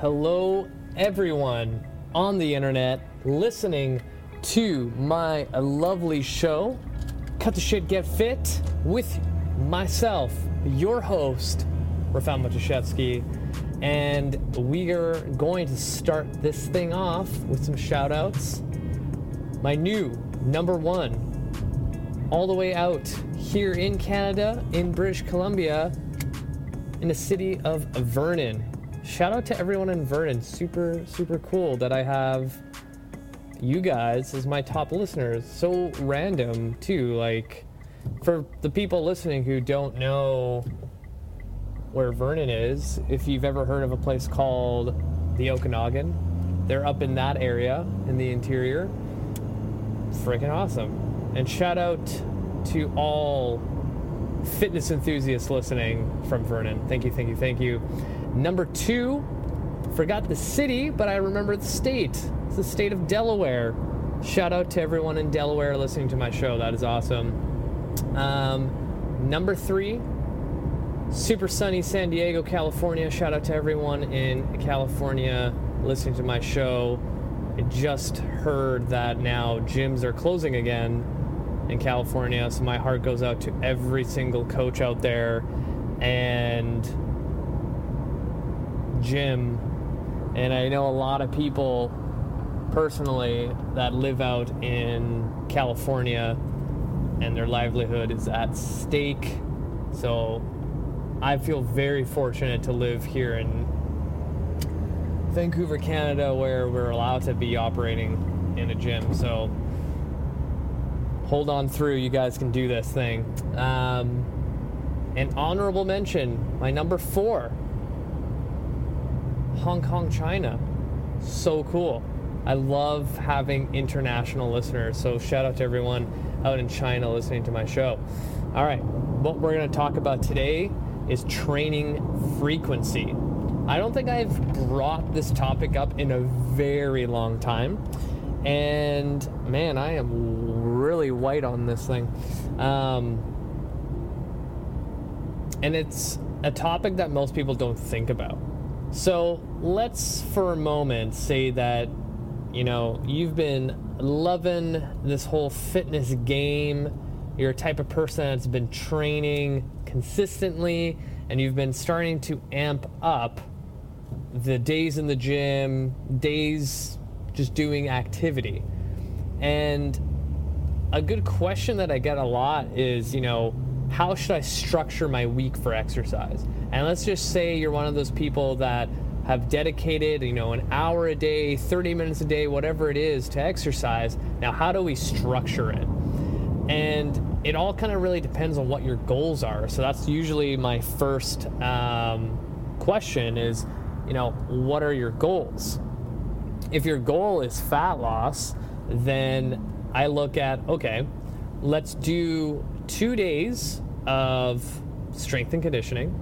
Hello, everyone on the internet listening to my lovely show, Cut the Shit, Get Fit, with myself, your host, Rafal Matuszewski. And we are going to start this thing off with some shout outs. My new number one, all the way out here in Canada, in British Columbia, in the city of Vernon. Shout out to everyone in Vernon. Super, super cool that I have you guys as my top listeners. So random, too. Like, for the people listening who don't know where Vernon is, if you've ever heard of a place called the Okanagan, they're up in that area in the interior. Freaking awesome. And shout out to all fitness enthusiasts listening from Vernon. Thank you, thank you, thank you. Number two, forgot the city, but I remember the state. It's the state of Delaware. Shout out to everyone in Delaware listening to my show. That is awesome. Um, number three, super sunny San Diego, California. Shout out to everyone in California listening to my show. I just heard that now gyms are closing again in California, so my heart goes out to every single coach out there and gym. And I know a lot of people personally that live out in California and their livelihood is at stake. So I feel very fortunate to live here in Vancouver, Canada, where we're allowed to be operating in a gym. So hold on through. You guys can do this thing. Um, an honorable mention, my number four, Hong Kong, China. So cool. I love having international listeners. So shout out to everyone out in China listening to my show. All right, what we're going to talk about today is training frequency. I don't think I've brought this topic up in a very long time. And man, I am really white on this thing. Um, and it's a topic that most people don't think about. So let's for a moment say that, you know, you've been loving this whole fitness game. You're a type of person that's been training consistently and you've been starting to amp up the days in the gym, days just doing activity. And a good question that I get a lot is, you know, how should I structure my week for exercise? And let's just say you're one of those people that have dedicated, you know, an hour a day, 30 minutes a day, whatever it is to exercise. Now, how do we structure it? And it all kind of really depends on what your goals are. So that's usually my first um, question is, you know, what are your goals? If your goal is fat loss, then I look at, okay, let's do two days of strength and conditioning.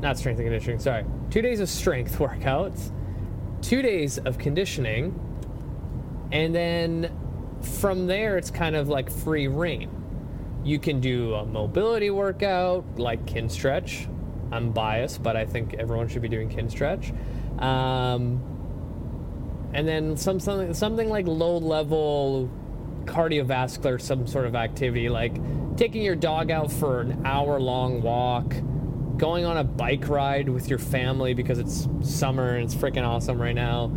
Not strength and conditioning, sorry. Two days of strength workouts, two days of conditioning, and then from there, it's kind of like free rein. You can do a mobility workout like Kinstretch. I'm biased, but I think everyone should be doing Kinstretch. Um, and then some something something like low level cardiovascular some sort of activity like taking your dog out for an hour long walk going on a bike ride with your family because it's summer and it's freaking awesome right now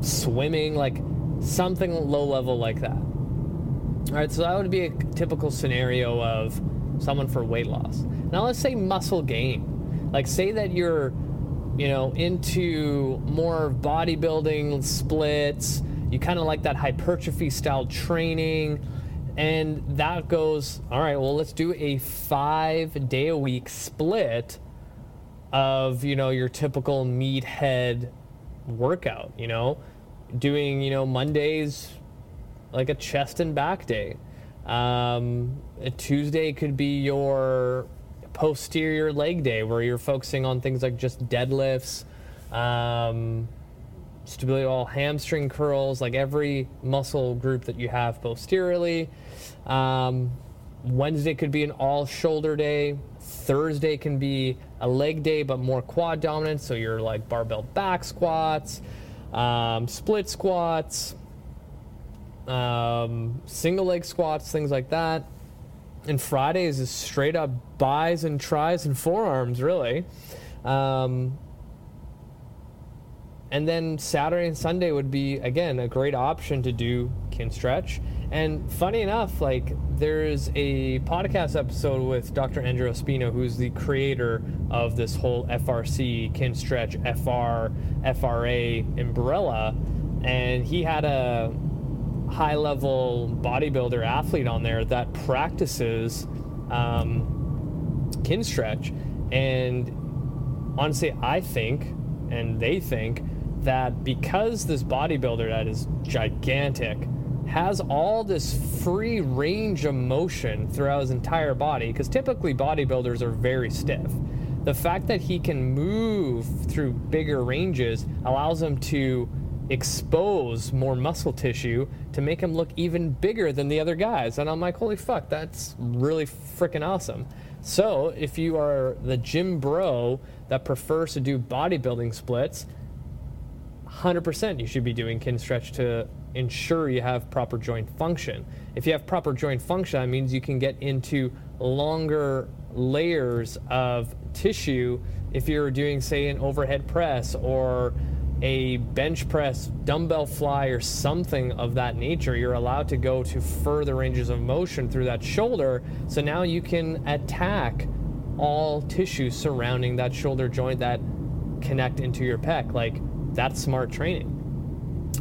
swimming like something low level like that all right so that would be a typical scenario of someone for weight loss now let's say muscle gain like say that you're you know, into more bodybuilding splits. You kind of like that hypertrophy style training. And that goes, all right, well, let's do a five day a week split of, you know, your typical meathead workout, you know, doing, you know, Mondays like a chest and back day. Um, Tuesday could be your posterior leg day where you're focusing on things like just deadlifts, um, stability all hamstring curls, like every muscle group that you have posteriorly. Um, Wednesday could be an all shoulder day. Thursday can be a leg day, but more quad dominant. So you're like barbell back squats, um, split squats, um, single leg squats, things like that. And Fridays is straight up bis and tris and forearms, really. Um, and then Saturday and Sunday would be again a great option to do Kinstretch. And funny enough, like there's a podcast episode with Dr. Andreo Spina, who's the creator of this whole FRC, Kinstretch, FR, FRA umbrella, and he had a high level bodybuilder athlete on there that practices um, Kinstretch. And honestly, I think, and they think, that because this bodybuilder that is gigantic has all this free range of motion throughout his entire body, because typically bodybuilders are very stiff. The fact that he can move through bigger ranges allows him to expose more muscle tissue to make him look even bigger than the other guys. And I'm like, holy fuck, that's really freaking awesome. So, if you are the gym bro that prefers to do bodybuilding splits, 100% you should be doing Kinstretch to ensure you have proper joint function. If you have proper joint function, that means you can get into longer layers of tissue if you're doing, say, an overhead press or a bench press, dumbbell fly, or something of that nature, you're allowed to go to further ranges of motion through that shoulder. So now you can attack all tissue surrounding that shoulder joint that connect into your pec. Like that's smart training.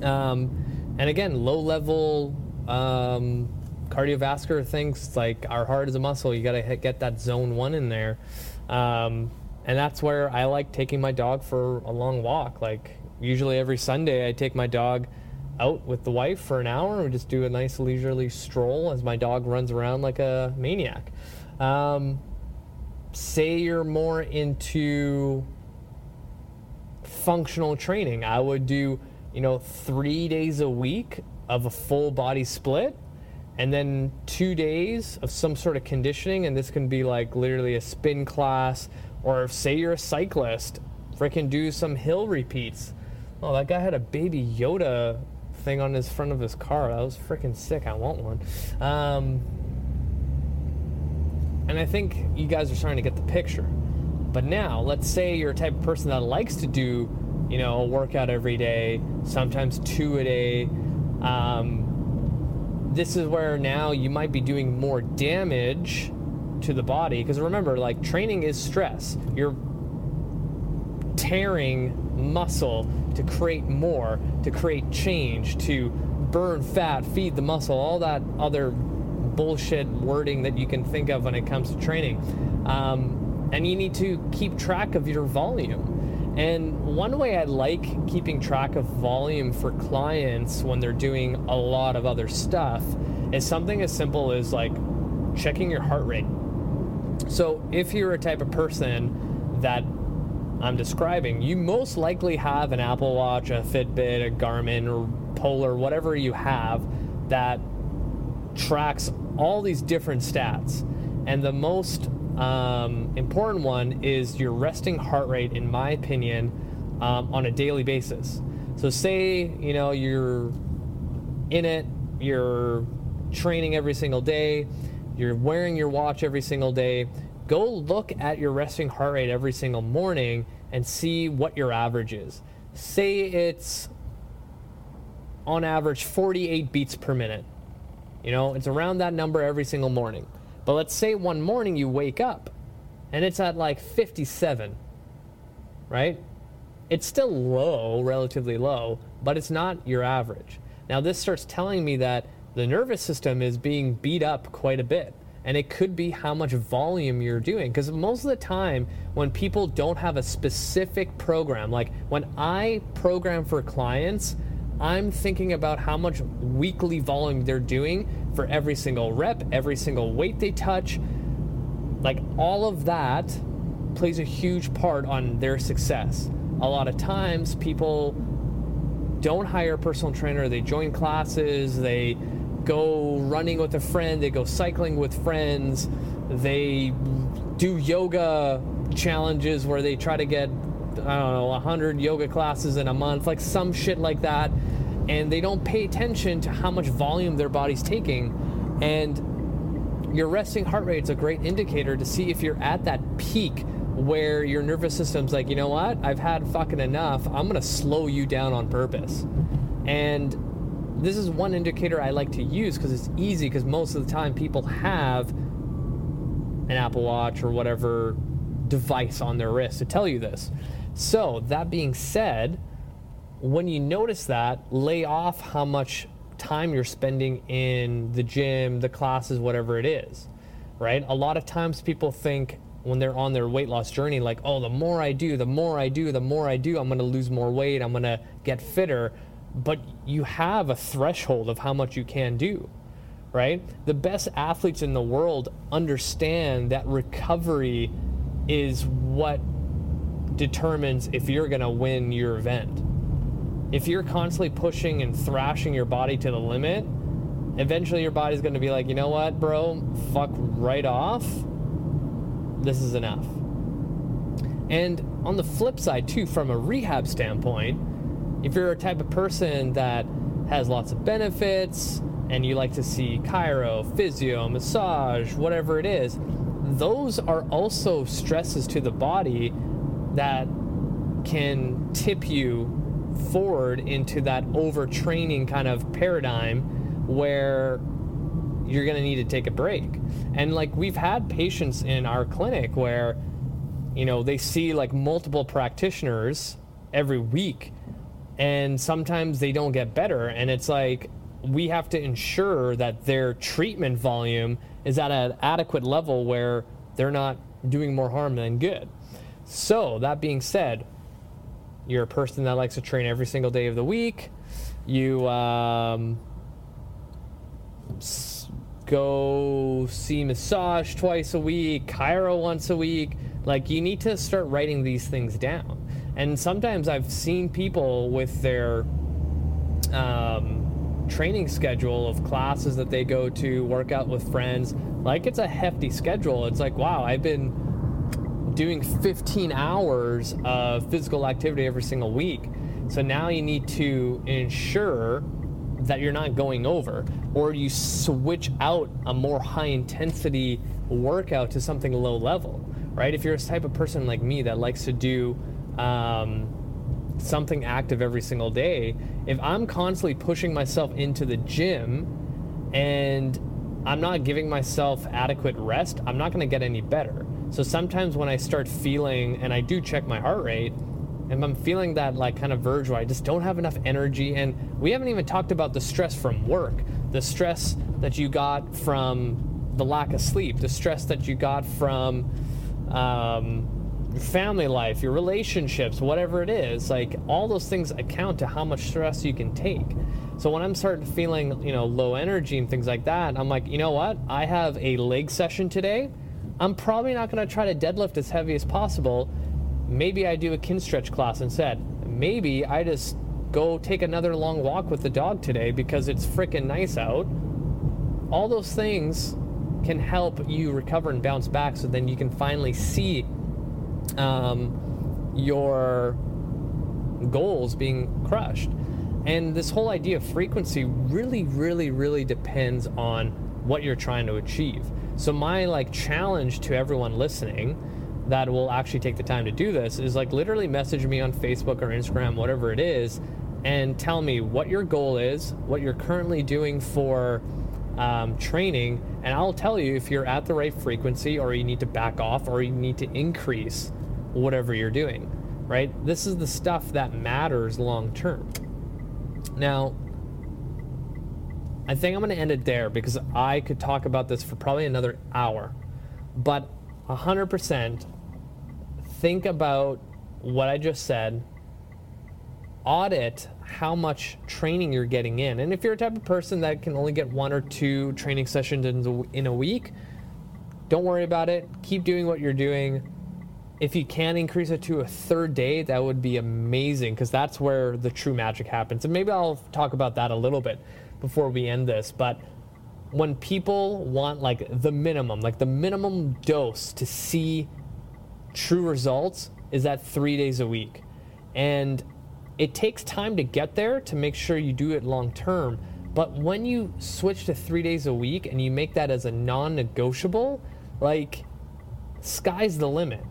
Um, and again, low level um, cardiovascular things like our heart is a muscle. You got to get that zone one in there. Um, and that's where I like taking my dog for a long walk. Like usually every Sunday, I take my dog out with the wife for an hour and we just do a nice leisurely stroll as my dog runs around like a maniac. Um, say you're more into functional training. I would do, you know, three days a week of a full body split and then two days of some sort of conditioning. And this can be like literally a spin class, or say you're a cyclist, freaking do some hill repeats. Oh, that guy had a baby Yoda thing on his front of his car. That was freaking sick. I want one. Um, and I think you guys are starting to get the picture. But now, let's say you're a type of person that likes to do, you know, a workout every day, sometimes two a day. Um, this is where now you might be doing more damage to the body because remember, like training is stress. You're tearing muscle to create more, to create change, to burn fat, feed the muscle, all that other bullshit wording that you can think of when it comes to training. Um, and you need to keep track of your volume. And one way I like keeping track of volume for clients when they're doing a lot of other stuff is something as simple as like checking your heart rate. So if you're a type of person that I'm describing, you most likely have an Apple Watch, a Fitbit, a Garmin, or Polar, whatever you have that tracks all these different stats. And the most um, important one is your resting heart rate, in my opinion, um, on a daily basis. So, say you know you're in it, you're training every single day, you're wearing your watch every single day. Go look at your resting heart rate every single morning and see what your average is. Say it's on average 48 beats per minute. You know, it's around that number every single morning. But let's say one morning you wake up and it's at like 57, right? It's still low, relatively low, but it's not your average. Now, this starts telling me that the nervous system is being beat up quite a bit. And it could be how much volume you're doing. Because most of the time, when people don't have a specific program, like when I program for clients, I'm thinking about how much weekly volume they're doing for every single rep, every single weight they touch. Like all of that plays a huge part on their success. A lot of times people don't hire a personal trainer, they join classes, they go running with a friend, they go cycling with friends, they do yoga challenges where they try to get I don't know 100 yoga classes in a month, like some shit like that, and they don't pay attention to how much volume their body's taking, and your resting heart rate is a great indicator to see if you're at that peak where your nervous system's like, you know what, I've had fucking enough. I'm gonna slow you down on purpose, and this is one indicator I like to use because it's easy because most of the time people have an Apple Watch or whatever device on their wrist to tell you this. So, that being said, when you notice that, lay off how much time you're spending in the gym, the classes, whatever it is, right? A lot of times people think when they're on their weight loss journey, like, oh, the more I do, the more I do, the more I do, I'm gonna lose more weight, I'm gonna get fitter. But you have a threshold of how much you can do, right? The best athletes in the world understand that recovery is what determines if you're to win your event. If you're constantly pushing and thrashing your body to the limit, eventually your body's going to be like, you know what, bro, fuck right off. This is enough. And on the flip side, too, from a rehab standpoint, if you're a type of person that has lots of benefits and you like to see chiro, physio, massage, whatever it is, those are also stresses to the body that can tip you forward into that overtraining kind of paradigm where you're going to need to take a break. And like we've had patients in our clinic where you know, they see like multiple practitioners every week and sometimes they don't get better and it's like we have to ensure that their treatment volume is at an adequate level where they're not doing more harm than good. So, that being said, you're a person that likes to train every single day of the week. You um, go see massage twice a week, chiro once a week. Like, you need to start writing these things down. And sometimes I've seen people with their um, training schedule of classes that they go to, work out with friends. Like it's a hefty schedule. It's like, wow, I've been doing 15 hours of physical activity every single week. So now you need to ensure that you're not going over, or you switch out a more high intensity workout to something low level, right? If you're a type of person like me that likes to do um, something active every single day, if I'm constantly pushing myself into the gym and I'm not giving myself adequate rest, I'm not going to get any better. So sometimes when I start feeling, and I do check my heart rate, and I'm feeling that like kind of verge where I just don't have enough energy, and we haven't even talked about the stress from work, the stress that you got from the lack of sleep, the stress that you got from um, your family life, your relationships, whatever it is, like all those things account to how much stress you can take. So when I'm starting feeling, you know, low energy and things like that, I'm like, you know what? I have a leg session today. I'm probably not going to try to deadlift as heavy as possible. Maybe I do a Kinstretch class instead. Maybe I just go take another long walk with the dog today because it's freaking nice out. All those things can help you recover and bounce back so then you can finally see um, your goals being crushed. And this whole idea of frequency really, really, really depends on what you're trying to achieve. So my like challenge to everyone listening that will actually take the time to do this is like literally message me on Facebook or Instagram, whatever it is, and tell me what your goal is, what you're currently doing for um, training, and I'll tell you if you're at the right frequency or you need to back off or you need to increase whatever you're doing, right? This is the stuff that matters long term. Now, I think I'm going to end it there because I could talk about this for probably another hour. But 100% think about what I just said, audit how much training you're getting in. And if you're a type of person that can only get one or two training sessions in in a week, don't worry about it. Keep doing what you're doing if you can increase it to a third day, that would be amazing because that's where the true magic happens. And maybe I'll talk about that a little bit before we end this. But when people want like the minimum, like the minimum dose to see true results is that three days a week. And it takes time to get there to make sure you do it long term. But when you switch to three days a week and you make that as a non negotiable, like, sky's the limit.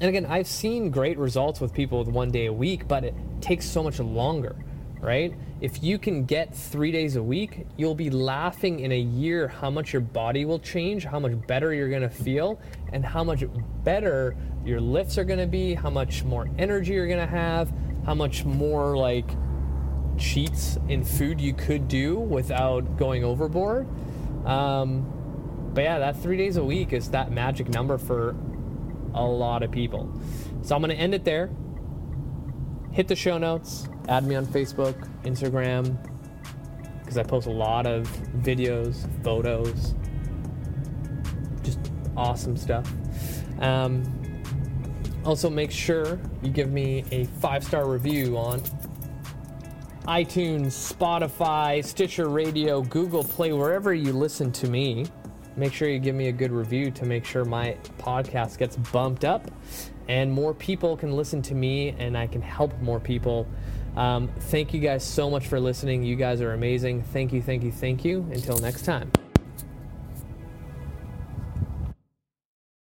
And again, I've seen great results with people with one day a week, but it takes so much longer, right? If you can get three days a week, you'll be laughing in a year how much your body will change, how much better you're gonna feel, and how much better your lifts are gonna be, how much more energy you're gonna have, how much more like cheats in food you could do without going overboard. Um, but yeah, that three days a week is that magic number for a lot of people. So I'm to end it there. Hit the show notes, add me on Facebook, Instagram, because I post a lot of videos, photos, just awesome stuff. Um, also, make sure you give me a five star review on iTunes, Spotify, Stitcher Radio, Google Play, wherever you listen to me. Make sure you give me a good review to make sure my podcast gets bumped up and more people can listen to me and I can help more people. Um, thank you guys so much for listening. You guys are amazing. Thank you, thank you, thank you. Until next time.